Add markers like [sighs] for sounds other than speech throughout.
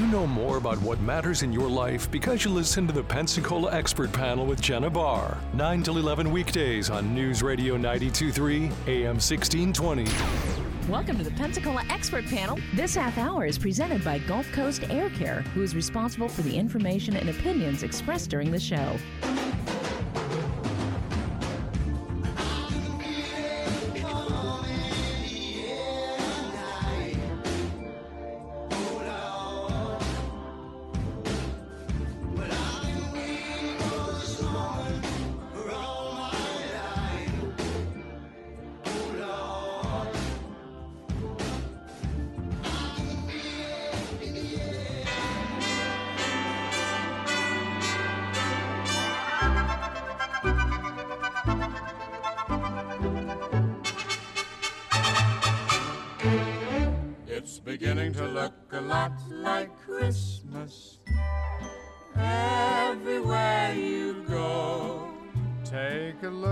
You know more about what matters in your life because you listen to the Pensacola Expert Panel with Jenna Barr. 9 till 11 weekdays on News Radio 923 AM 1620. Welcome to the Pensacola Expert Panel. This half hour is presented by Gulf Coast Air Care, who is responsible for the information and opinions expressed during the show.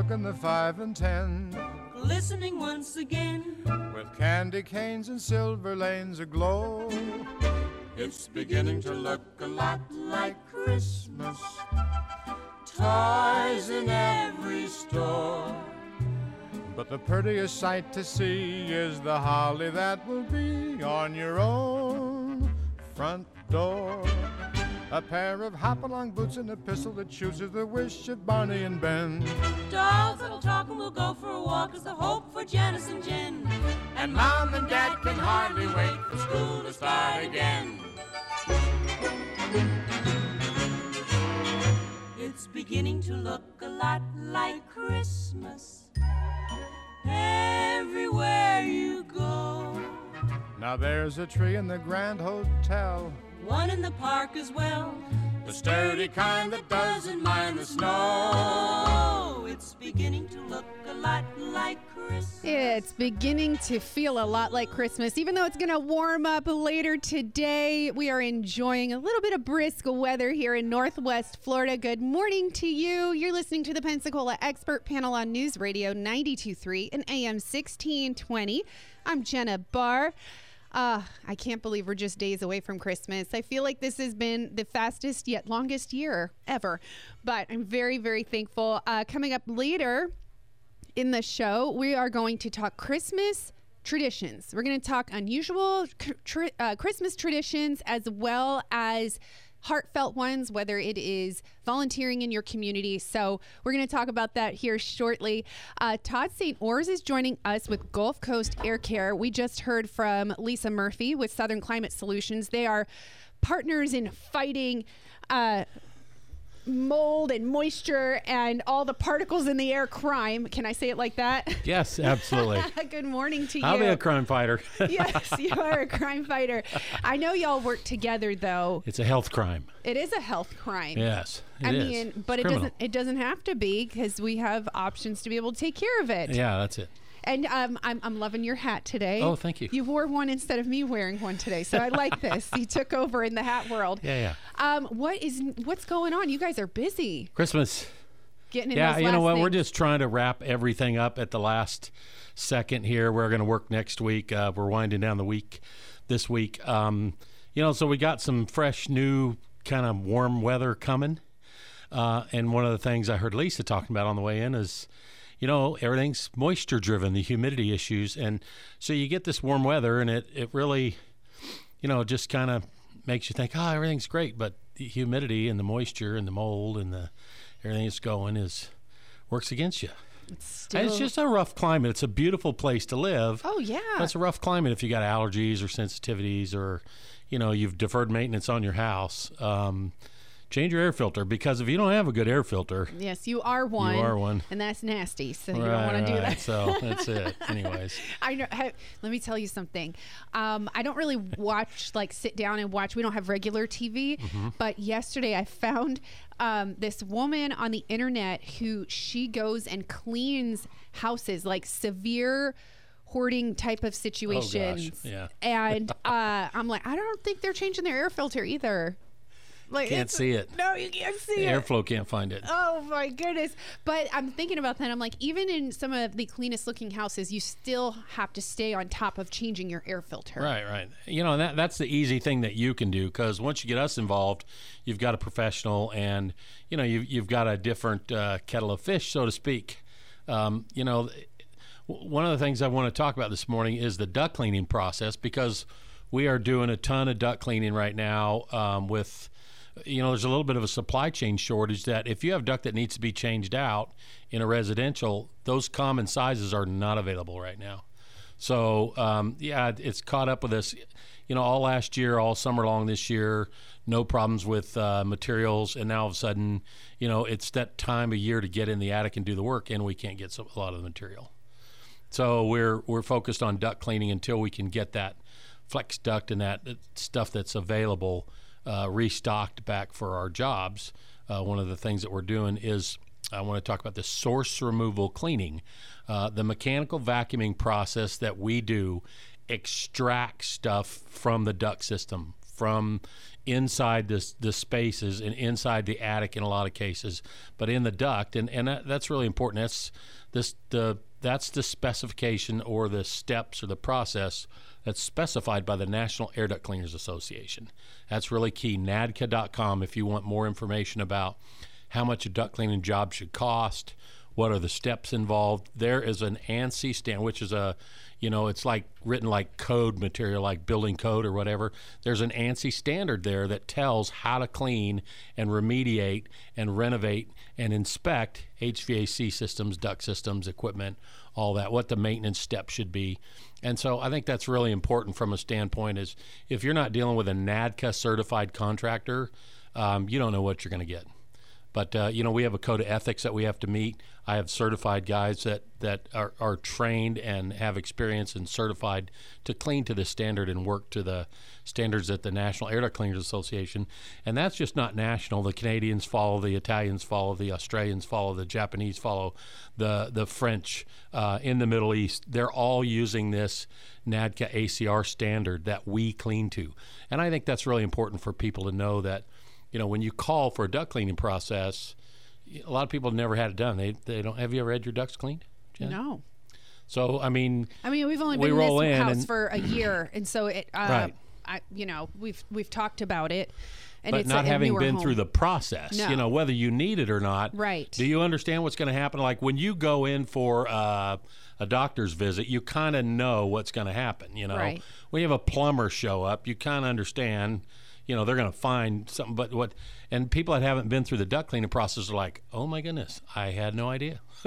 Take a look in the five and ten Listening once again. with candy canes and silver lanes aglow. It's beginning to look a lot like Christmas. Toys in every store. But the prettiest sight to see is the holly that will be on your own front door. A pair of hop-along boots and a pistol that chooses the wish of Barney and Ben. Dolls that'll talk and we'll go for a walk is the hope for Janice and Jen. And Mom and Dad can hardly wait for school to start again. It's beginning to look a lot like Christmas everywhere you go. Now there's a tree in the Grand Hotel. One in the park as well. The sturdy kind that doesn't mind the snow. It's beginning to look a lot like Christmas. It's beginning to feel a lot like Christmas. Even though it's going to warm up later today, we are enjoying a little bit of brisk weather here in Northwest Florida. Good morning to you. You're listening to the Pensacola Expert Panel on News Radio 923 and AM 1620. I'm Jenna Barr. Uh, I can't believe we're just days away from Christmas. I feel like this has been the fastest yet longest year ever, but I'm very, very thankful. Uh, coming up later, in the show, we are going to talk Christmas traditions. We're going to talk unusual tr- uh, Christmas traditions as well as heartfelt ones, whether it is volunteering in your community. So, we're going to talk about that here shortly. Uh, Todd St. Ors is joining us with Gulf Coast Air Care. We just heard from Lisa Murphy with Southern Climate Solutions. They are partners in fighting. Uh, mold and moisture and all the particles in the air crime. Can I say it like that? Yes, absolutely. [laughs] Good morning to you. I'll be a crime fighter. [laughs] yes, you are a crime fighter. I know y'all work together though. it's a health crime. It is a health crime. Yes, it I is. mean, but It's it criminal. doesn't it doesn't have to be because we have options to be able to take care of it. Yeah, that's it. And um, I'm, I'm loving your hat today. Oh, thank you. You wore one instead of me wearing one today, so I like this. [laughs] You took over in the hat world. Yeah, yeah. Um, what is what's going on? You guys are busy Christmas. getting in Yeah, you know what? We're just trying to wrap everything up at the last second here. We're going to work next week. Uh, we're winding down the week this week. Um, you know, so we got some fresh, new, kind of warm weather coming. Uh, and one of the things I heard Lisa talking about on the way in is, you know, everything's moisture driven, the humidity issues. And so you get this warm weather and it, it really, you know, just kind of makes you think, oh, everything's great. But the humidity and the moisture and the mold and the everything that's going is works against you. Still- And it's just a rough climate. It's a beautiful place to live. Oh yeah. that's a rough climate if you got allergies or sensitivities or, you know, you've deferred maintenance on your house. Um, change your air filter because if you don't have a good air filter, Yes, you are one. You are one. and that's nasty. So you don't right, want to do right. that. So that's it. Anyways, [laughs] I know. Hey, let me tell you something. Um, I don't really watch, like, sit down and watch. We don't have regular TV. Mm-hmm. But yesterday, I found um, this woman on the internet who she goes and cleans houses, like severe hoarding type of situations. Oh, yeah. And uh, I'm like, I don't think they're changing their air filter either. Like Can't see it. No, you can't see The it. airflow can't find it. Oh my goodness. But I'm thinking about that. I'm like, even in some of the cleanest looking houses, you still have to stay on top of changing your air filter. Right, right. You know, and that that's the easy thing that you can do because once you get us involved, you've got a professional, and you know you've you've got a different uh, kettle of fish, so to speak. Um, you know, one of the things I want to talk about this morning is the duct cleaning process because we are doing a ton of duct cleaning right now um, with. You know, there's a little bit of a supply chain shortage that if you have duct that needs to be changed out in a residential, those common sizes are not available right now. So um, yeah, it's caught up with us. You know, all last year, all summer long this year, no problems with uh, materials, and now all of a sudden, you know, it's that time of year to get in the attic and do the work, and we can't get so, a lot of the material. So we're we're focused on duct cleaning until we can get that flex duct and that stuff that's available uh, restocked back for our jobs. Uh, one of the things that we're doing is I want to talk about the source removal cleaning, uh, the mechanical vacuuming process that we do extract stuff from the duct system from inside this the spaces and inside the attic in a lot of cases but in the duct and and that, that's really important that's this the that's the specification or the steps or the process that's specified by the National Air Duct Cleaners Association. That's really key. NADCA.com if you want more information about how much a duct cleaning job should cost, what are the steps involved. There is an ANSI stand, which is a, you know, it's like written like code material, like building code or whatever. There's an ANSI standard there that tells how to clean and remediate and renovate and inspect HVAC systems, duct systems, equipment, all that, what the maintenance steps should be. And so I think that's really important from a standpoint is if you're not dealing with a NADCA certified contractor, um, you don't know what you're going to get. But uh, you know, we have a code of ethics that we have to meet. I have certified guys that that are, are trained and have experience and certified to clean to the standard and work to the standards at the National Air Cleaners Association. And that's just not national. The Canadians follow, the Italians follow, the Australians follow, the Japanese follow, the the French uh, in the Middle East. They're all using this NADCA ACR standard that we clean to. And I think that's really important for people to know that you know, when you call for a duct cleaning process, a lot of people never had it done. They they don't. Have you ever had your ducts cleaned? Jen? No. So I mean, I mean, we've only We been in this house and- for a year, [clears throat] and so it, uh, Right. I, you know, we've we've talked about it, and but it's not a, having been home. through the process, No. you know, whether you need it or not. Right. Do you understand what's going to happen? Like when you go in for uh, a doctor's visit, you kind of know what's going to happen. You know, Right. when you have a plumber show up, you kind of understand. You know, they're going to find something. But what? And people that haven't been through the duct cleaning process are like, "Oh my goodness, I had no idea." [laughs]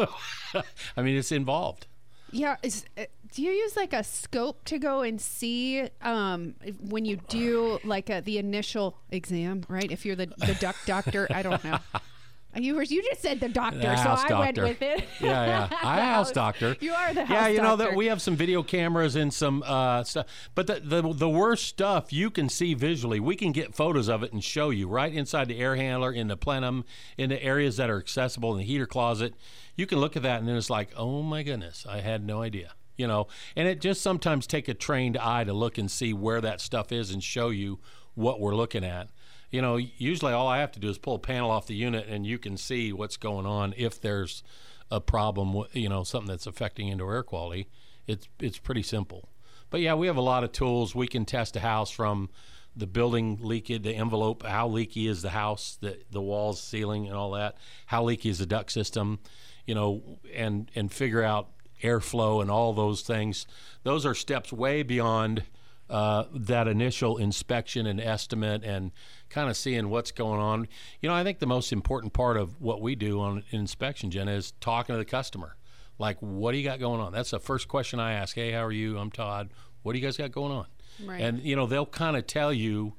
I mean, it's involved. Yeah. Is, uh, do you use like a scope to go and see um, when you do like a, the initial exam, right? If you're the, the duck doctor, I don't know. [laughs] You were you just said the doctor, The so house I doctor. went with it. [laughs] Yeah, yeah. [laughs] I The house doctor. You are the house Yeah, you know that we have some video cameras and some uh, stuff. But the, the the worst stuff you can see visually. We can get photos of it and show you right inside the air handler, in the plenum, in the areas that are accessible in the heater closet. You can look at that and then it's like, oh my goodness, I had no idea. You know, and it just sometimes take a trained eye to look and see where that stuff is and show you what we're looking at you know, usually all I have to do is pull a panel off the unit and you can see what's going on if there's a problem, you know, something that's affecting indoor air quality. It's it's pretty simple. But yeah, we have a lot of tools. We can test a house from the building leakage, the envelope, how leaky is the house, the the walls, ceiling, and all that. How leaky is the duct system, you know, and and figure out airflow and all those things. Those are steps way beyond uh, that initial inspection and estimate and kind of seeing what's going on. You know, I think the most important part of what we do on inspection, Jenna, is talking to the customer. Like, what do you got going on? That's the first question I ask. Hey, how are you? I'm Todd. What do you guys got going on? Right. And, you know, they'll kind of tell you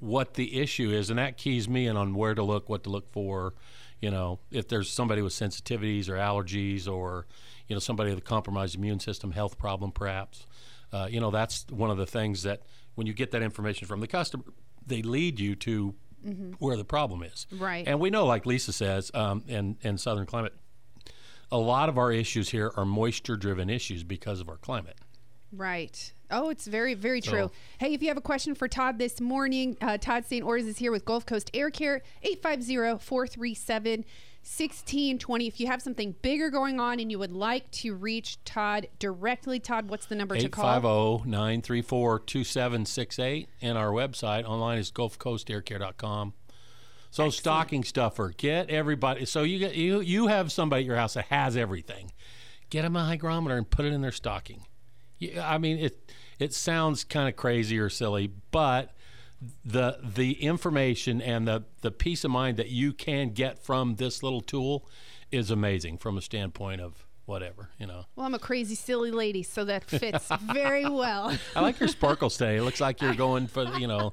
what the issue is, and that keys me in on where to look, what to look for. You know, if there's somebody with sensitivities or allergies or, you know, somebody with a compromised immune system, health problem perhaps. Uh, you know, that's one of the things that when you get that information from the customer, they lead you to where the problem is. Right. And we know, like Lisa says, um, in, in Southern climate, a lot of our issues here are moisture driven issues because of our climate. Right. Oh, it's very, very So- true. Hey, if you have a question for Todd this morning, uh, Todd St. Ors is here with Gulf Coast Air Care, 850 437 1620. If you have something bigger going on and you would like to reach Todd directly, Todd, what's the number to call? 850-934-2768 and our website online is gulfcoastaircare.com so stocking stuffer get everybody so you get you you have somebody at your house that has everything get them a hygrometer and put it in their stocking Yeah, i mean it it sounds kind of crazy or silly but the the information and the the peace of mind that you can get from this little tool is amazing from a standpoint of whatever you know Well, I'm a crazy, silly lady, so that fits very [laughs] well. I like your sparkles today. It looks like you're [laughs] going for you know,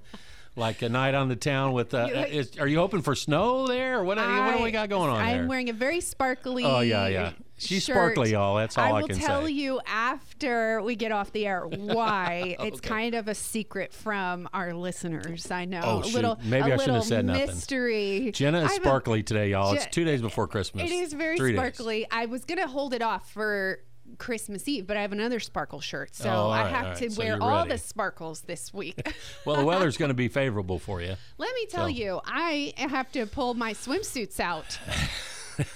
like a night on the town with. Uh, is, are you hoping for snow there? Or what? what do we got going on I'm there? wearing a very sparkly. Oh, yeah, yeah. She's shirt. sparkly, y'all. That's all I will can say. I will tell you after we get off the air why. [laughs] It's kind of a secret from our listeners. I know. Oh, a shoot. little, Maybe I shouldn't have said nothing. mystery. Jenna is I sparkly today, y'all. It's two days before Christmas. It is very Three days. sparkly. I was gonna hold it off for Christmas Eve, but I have another sparkle shirt, so Oh, all I have right. to So wear all the sparkles this week. [laughs] Well, the weather's going to be [laughs] favorable for you. Let me tell So- you, I have to pull my swimsuits out [laughs]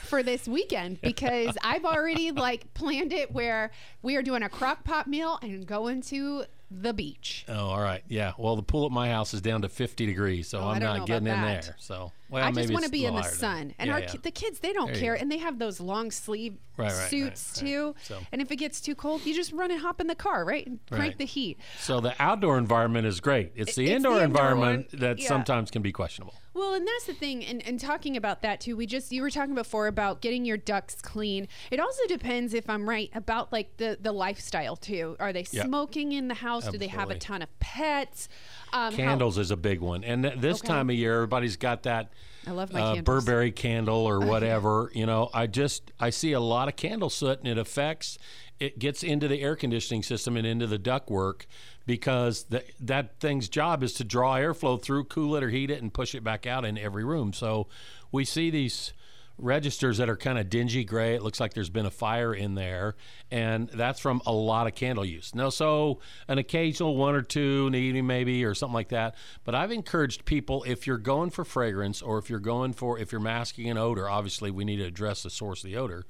for this weekend because I've already like planned it where we are doing a crock pot meal and going to the beach. Oh, all right. Yeah. Well, the pool at my house is down to 50 degrees, so Oh, I'm don't getting in that. there. So, well, I just want to be in the higher than- sun, and yeah, our yeah. the kids they don't There care, and they have those long sleeve Right, right, suits right. too. So- And if it gets too cold, you just run and hop in the car, right, and crank the heat. So the outdoor environment is great. It's the It's the indoor indoor environment one. that Yeah. sometimes can be questionable. Well, and that's the thing, and, and talking about that too, we just you were talking before about getting your ducts clean. It also depends if I'm right about like the the lifestyle too. Are they smoking in the house? Do they have a ton of pets? Um, Candles is a big one, and th- this Okay. time of year, everybody's got that. I love my uh. Burberry candle or [laughs] whatever. you know, I just I see a lot of candle soot, and it affects. It gets into the air conditioning system and into the ductwork because the, that thing's job is to draw airflow through, cool it or heat it, and push it back out in every room. So we see these registers that are kind of dingy gray. It looks like there's been a fire in there, and that's from a lot of candle use. Now, so an occasional one or two evening, maybe, or something like that. But I've encouraged people if you're going for fragrance or if you're going for if you're masking an odor, obviously we need to address the source of the odor.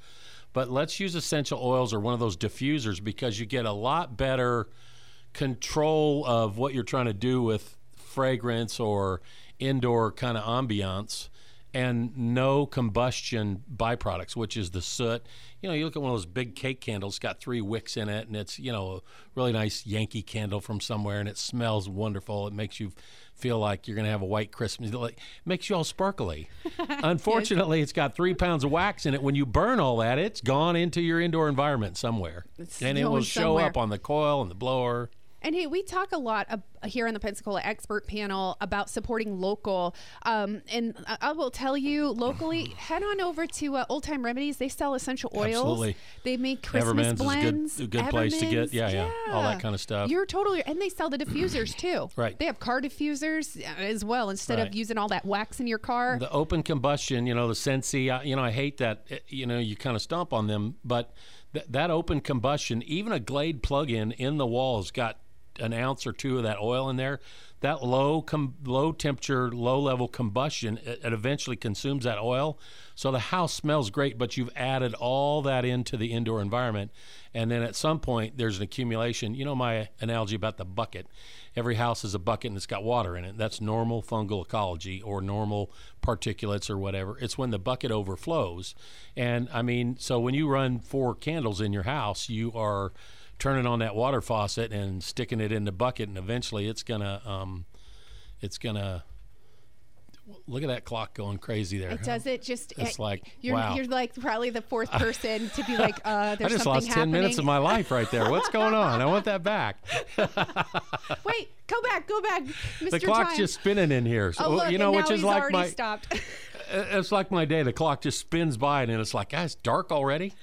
But let's use essential oils or one of those diffusers because you get a lot better control of what you're trying to do with fragrance or indoor kind of ambiance and no combustion byproducts, which is the soot. You know, you look at one of those big cake candles, got three wicks in it, and it's, you know, a really nice Yankee candle from somewhere, and it smells wonderful. It makes you feel like you're going to have a white Christmas. It like, makes you all sparkly. [laughs] Unfortunately, it's got three pounds of wax in it. When you burn all that, it's gone into your indoor environment somewhere. It's and it will going show up on the coil and the blower. And hey, we talk a lot here on the Pensacola Expert Panel about supporting local. Um, and I, I will tell you, locally, [sighs] head on over to uh, Old Time Remedies. They sell essential oils. Absolutely. They make Christmas Ever'man's is a good- blends. a good place to get- Ever'man's, yeah, yeah, all that kind of stuff. You're totally, and they sell the diffusers [clears throat] too. Right. They have car diffusers uh, as well. Instead Right. of using all that wax in your car. The open combustion, you know, the Scentsy, you know, I hate that, eh, you know, you kind of stomp on them, but th- that open combustion, even a Glade plug-in in the wall has got an ounce or two of that oil in there. That low, com- low temperature, low level combustion, it, it eventually consumes that oil. So the house smells great, but you've added all that into the indoor environment. And then at some point, there's an accumulation. You know, my analogy about the bucket. Every house is a bucket and it's got water in it. That's normal fungal ecology or normal particulates or whatever. It's when the bucket overflows. And I mean, so when you run four candles in your house, you are turning on that water faucet and sticking it in the bucket, and eventually it's gonna, um, it's gonna. Look at that clock going crazy there. it does it just. It's eh, like, you're, wow. you're like probably the fourth [laughs] person to be like, uh, there's I just lost happening. ten minutes of my life right there. What's going on? I want that back. [laughs] Wait, go back, go back, Mr. The clock's Time. just spinning in here. So Oh, look, you know, which is like my stopped. [laughs] it's like my day. The clock just spins by, and then it's like, guys, dark already.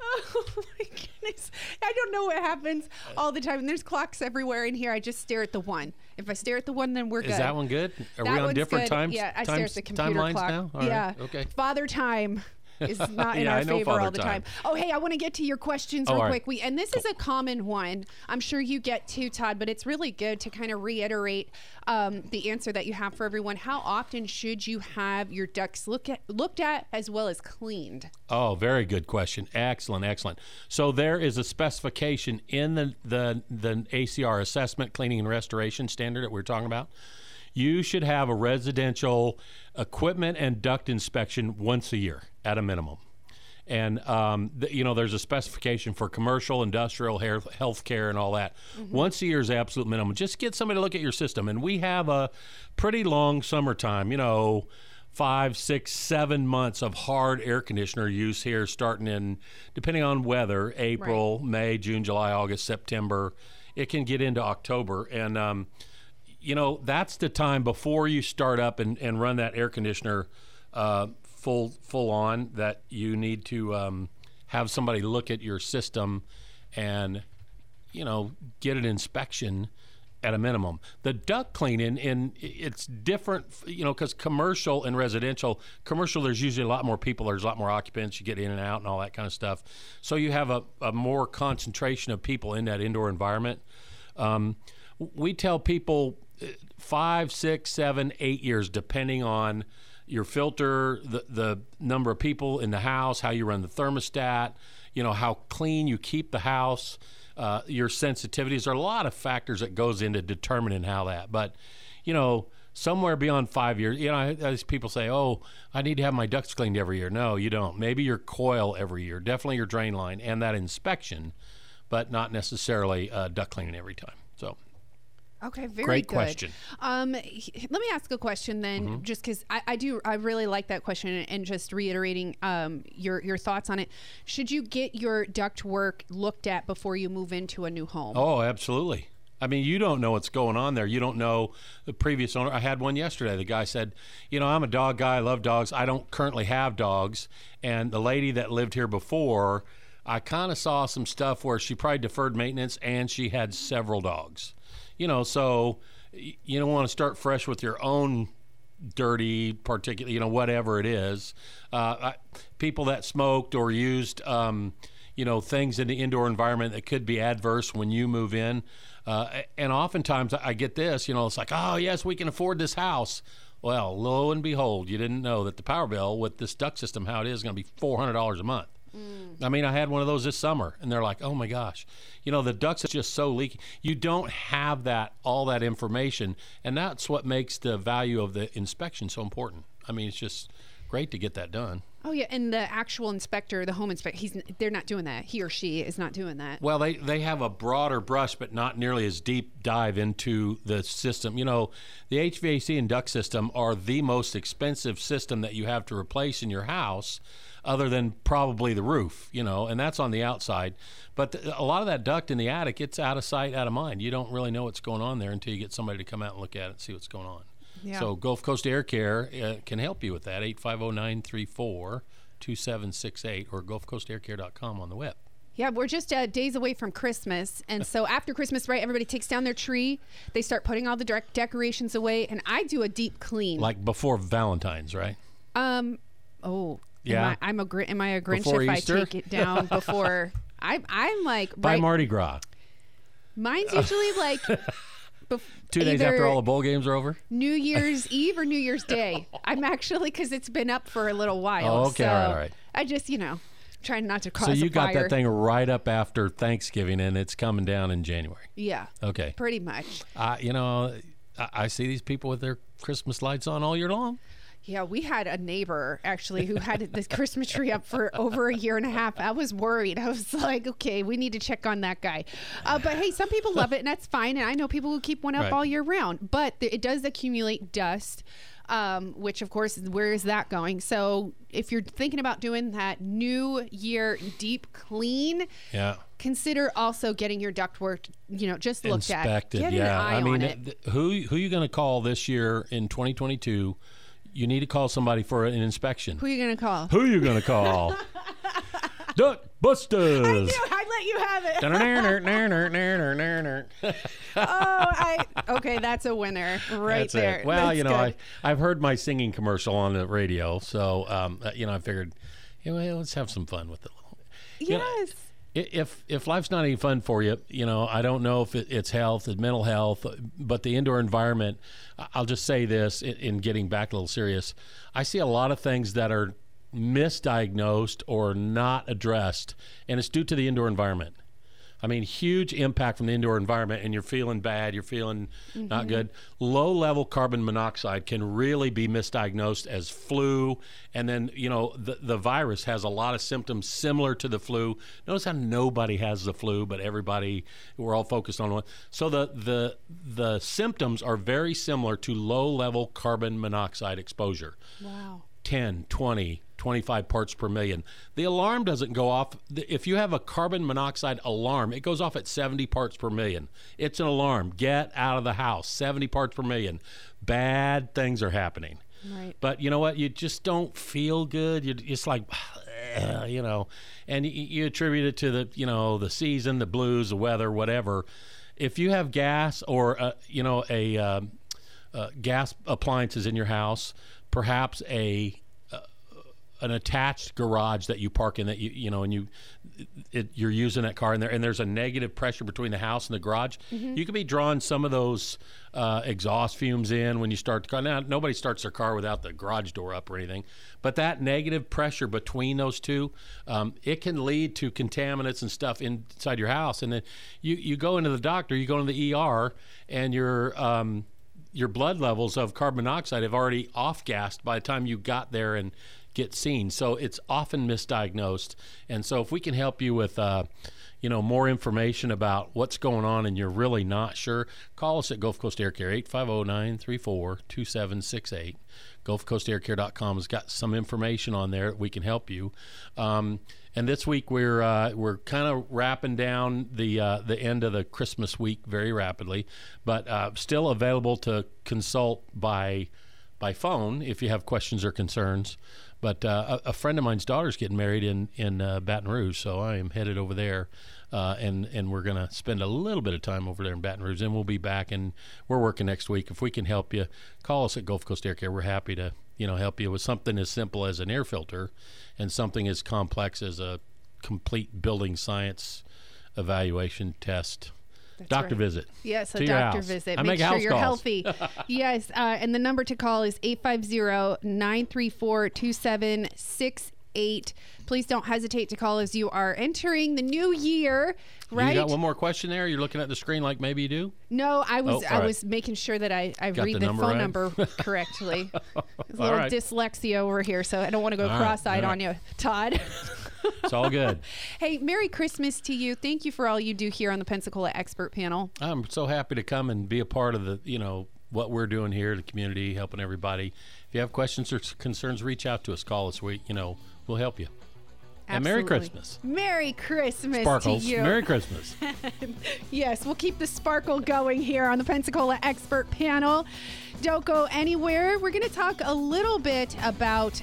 [laughs] Oh my goodness. I don't know what happens uh, all the time. And there's clocks everywhere in here. I just stare at the one. If I stare at the one, then we're good. Is that one good? Are That we on different good. times? Yeah, I stare at the computer timelines clock. now. All right, yeah. Okay. Father time. Is [laughs] not in Yeah, our favor all the time. Time. Oh, hey, I want to get to your questions Oh, real right. quick. We and this is a common one. I'm sure you get too, Todd, but it's really good to kind of reiterate um, the answer that you have for everyone. How often should you have your ducts look at, looked at as well as cleaned? Oh, very good question. Excellent, excellent. So there is a specification in the the the ACR assessment cleaning and restoration standard that we're talking about. You should have a residential equipment and duct inspection once a year at a minimum. And um, th- you know, there's a specification for commercial, industrial, hair, healthcare, and all that. Once a year is absolute minimum. Just get somebody to look at your system. And we have a pretty long summertime. You know, five, six, seven months of hard air conditioner use here, starting in, depending on weather, April, May, June, July, August, September. It can get into October. And, um, you know, that's the time before you start up and, and run that air conditioner uh, full full on that you need to um, have somebody look at your system and, you know, get an inspection at a minimum. The duct cleaning, and it's different, you know, because commercial and residential, commercial, there's usually a lot more people, there's a lot more occupants, you get in and out and all that kind of stuff. So you have a, a more concentration of people in that indoor environment. Um, we tell people uh, five, six, seven, eight years, depending on your filter, the, the number of people in the house, how you run the thermostat, you know, how clean you keep the house, uh, your sensitivities. There are a lot of factors that goes into determining how that. But, you know, somewhere beyond five years, you know, as people say, oh, I need to have my ducts cleaned every year. No, you don't. Maybe your coil every year, definitely your drain line and that inspection, but not necessarily uh, duct cleaning every time. Okay, very Great good. question. Um, let me ask a question then, Mm-hmm. just because I, I do, I really like that question, and, and just reiterating um, your your thoughts on it. Should you get your duct work looked at before you move into a new home? Oh, absolutely. I mean, you don't know what's going on there. You don't know the previous owner. I had one yesterday. The guy said, "You know, I'm a dog guy. I love dogs. I don't currently have dogs." And the lady that lived here before, I kind of saw some stuff where she probably deferred maintenance and she had several dogs. You know, so you don't want to start fresh with your own dirty, particular, you know, whatever it is. Uh, I, people that smoked or used, um, you know, things in the indoor environment that could be adverse when you move in. Uh, and oftentimes I get this, you know, it's like, oh, yes, we can afford this house. Well, lo and behold, you didn't know that the power bill with this duct system, how it is, going to be $400 a month. I mean, I had one of those this summer, and they're like, "Oh my gosh, you know, the ducts are just so leaky." You don't have that all that information, and that's what makes the value of the inspection so important. I mean, it's just great to get that done. Oh yeah, and the actual inspector, the home inspector, he's they're not doing that. He or she is not doing that. Well, they, they have a broader brush, but not nearly as deep dive into the system. You know, the HVAC and duct system are the most expensive system that you have to replace in your house, other than probably the roof, you know, and that's on the outside. But a lot of that duct in the attic, it's out of sight, out of mind. You don't really know what's going on there until you get somebody to come out and look at it and see what's going on. Yeah. So Gulf Coast Air Care uh, can help you with that, 850-934 2768 or gulfcoastaircare.com on the web. Yeah, we're just uh, days away from Christmas, and so [laughs] after Christmas, right? Everybody takes down their tree. They start putting all the direct decorations away, and I do a deep clean. Like before Valentine's, right? Um. Oh. Yeah. Am I, I'm a Gr- Am I a Grinch Before if Easter? I take it down [laughs] before? I I'm like By right. Mardi Gras. Mine's usually like. [laughs] bef- Two days after all the bowl games are over? New [laughs] Year's Eve or New Year's Day. I'm actually because it's been up for a little while. Oh, okay, so all right, all right. I just you know trying not to cause So you got that thing right up after Thanksgiving and it's coming down in January. Yeah. Okay. Pretty much. Uh, you know, I, I see these people with their Christmas lights on all year long. Yeah, we had a neighbor actually who had this [laughs] Christmas tree up for over a year and a half. I was worried. I was like, okay, we need to check on that guy. Uh, but hey, some people love it, and that's fine. And I know people who keep one up Right. all year round. But it does accumulate dust, um, which of course, where is that going? So if you're thinking about doing that New Year deep clean, Yeah. consider also getting your ductwork, you know, just looked Inspected. at. Get yeah. I mean, it. th- who who you going to call this year in 2022? You need to call somebody for an inspection. Who are you gonna call? Who you going to call? [laughs] Duck Busters. I let you have it. oh, I okay. That's a winner right That's there. it. Well, That's you know, good. I I've heard my singing commercial on the radio, so um, uh, you know, I figured, you know, let's have some fun with it. You know, Yes. i- if if life's not any fun for you, you know, I don't know if it, it's health, it's mental health, but the indoor environment. I'll just say this in, in getting back a little serious. I see a lot of things that are misdiagnosed or not addressed, and it's due to the indoor environment. I mean, huge impact from the indoor environment, and you're feeling bad, you're feeling not mm-hmm. good. Low level carbon monoxide can really be misdiagnosed as flu. And then, you know, the, the virus has a lot of symptoms similar to the flu. Notice how nobody has the flu, but everybody, we're all focused on one. So the, the, the symptoms are very similar to low level carbon monoxide exposure. Wow. 10, 20, 25 parts per million. The alarm doesn't go off. If you have a carbon monoxide alarm, it goes off at 70 parts per million. It's an alarm. Get out of the house. 70 parts per million. Bad things are happening. Right. But you know what? You just don't feel good. You it's like, [sighs] you know, and you, you attribute it to the, you know, the season, the blues, the weather, whatever. If you have gas or, uh, you know, a um, uh, gas appliances in your house, perhaps a uh, an attached garage that you park in that you you know and you it, you're using that car in there and there's a negative pressure between the house and the garage. You could be drawing some of those uh, exhaust fumes in when you start the car. Now nobody starts their car without the garage door up or anything but that negative pressure between those two um, it can lead to contaminants and stuff inside your house and then you you go into the doctor you go into the ER and you're um, your blood levels of carbon monoxide have already off gassed by the time you got there and get seen. So it's often misdiagnosed. And so if we can help you with, uh, you know, more information about what's going on and you're really not sure, call us at Gulf Coast Air Care, 850-934-2768. GulfCoastAirCare.com has got some information on there that we can help you. Um, and this week we're uh, we're kind of wrapping down the uh, the end of the Christmas week very rapidly, but uh, still available to consult by by phone if you have questions or concerns. But uh, a, a friend of mine's daughter's getting married in in uh, Baton Rouge, so I am headed over there, uh, and and we're gonna spend a little bit of time over there in Baton Rouge. and we'll be back, and we're working next week. If we can help you, call us at Gulf Coast Air Care. We're happy to you know help you with something as simple as an air filter, and something as complex as a complete building science evaluation test. Doctor right. visit. Yes, a doctor visit. I Make make sure you're calls. healthy. [laughs] yes, uh, and the number to call is 850-934-2768. Please don't hesitate to call as you are entering the new year, right? You got one more question there? You're looking at the screen like maybe you do? No, I was Oh, I right. was making sure that I, I Got read the the, number phone right? number [laughs] correctly. [laughs] A little dyslexia over here, so I don't want to go All cross-eyed on you, Todd. It's all good. [laughs] hey, Merry Christmas to you. Thank you for all you do here on the Pensacola Expert Panel. I'm so happy to come and be a part of the, you know, what we're doing here, the community, helping everybody. If you have questions or concerns, reach out to us. Call us. We, you know, we'll help you. And Merry Christmas. Merry Christmas Sparkles. to you. Merry [laughs] Christmas. Yes, we'll keep the sparkle going here on the Pensacola Expert Panel. Don't go anywhere. We're going to talk a little bit about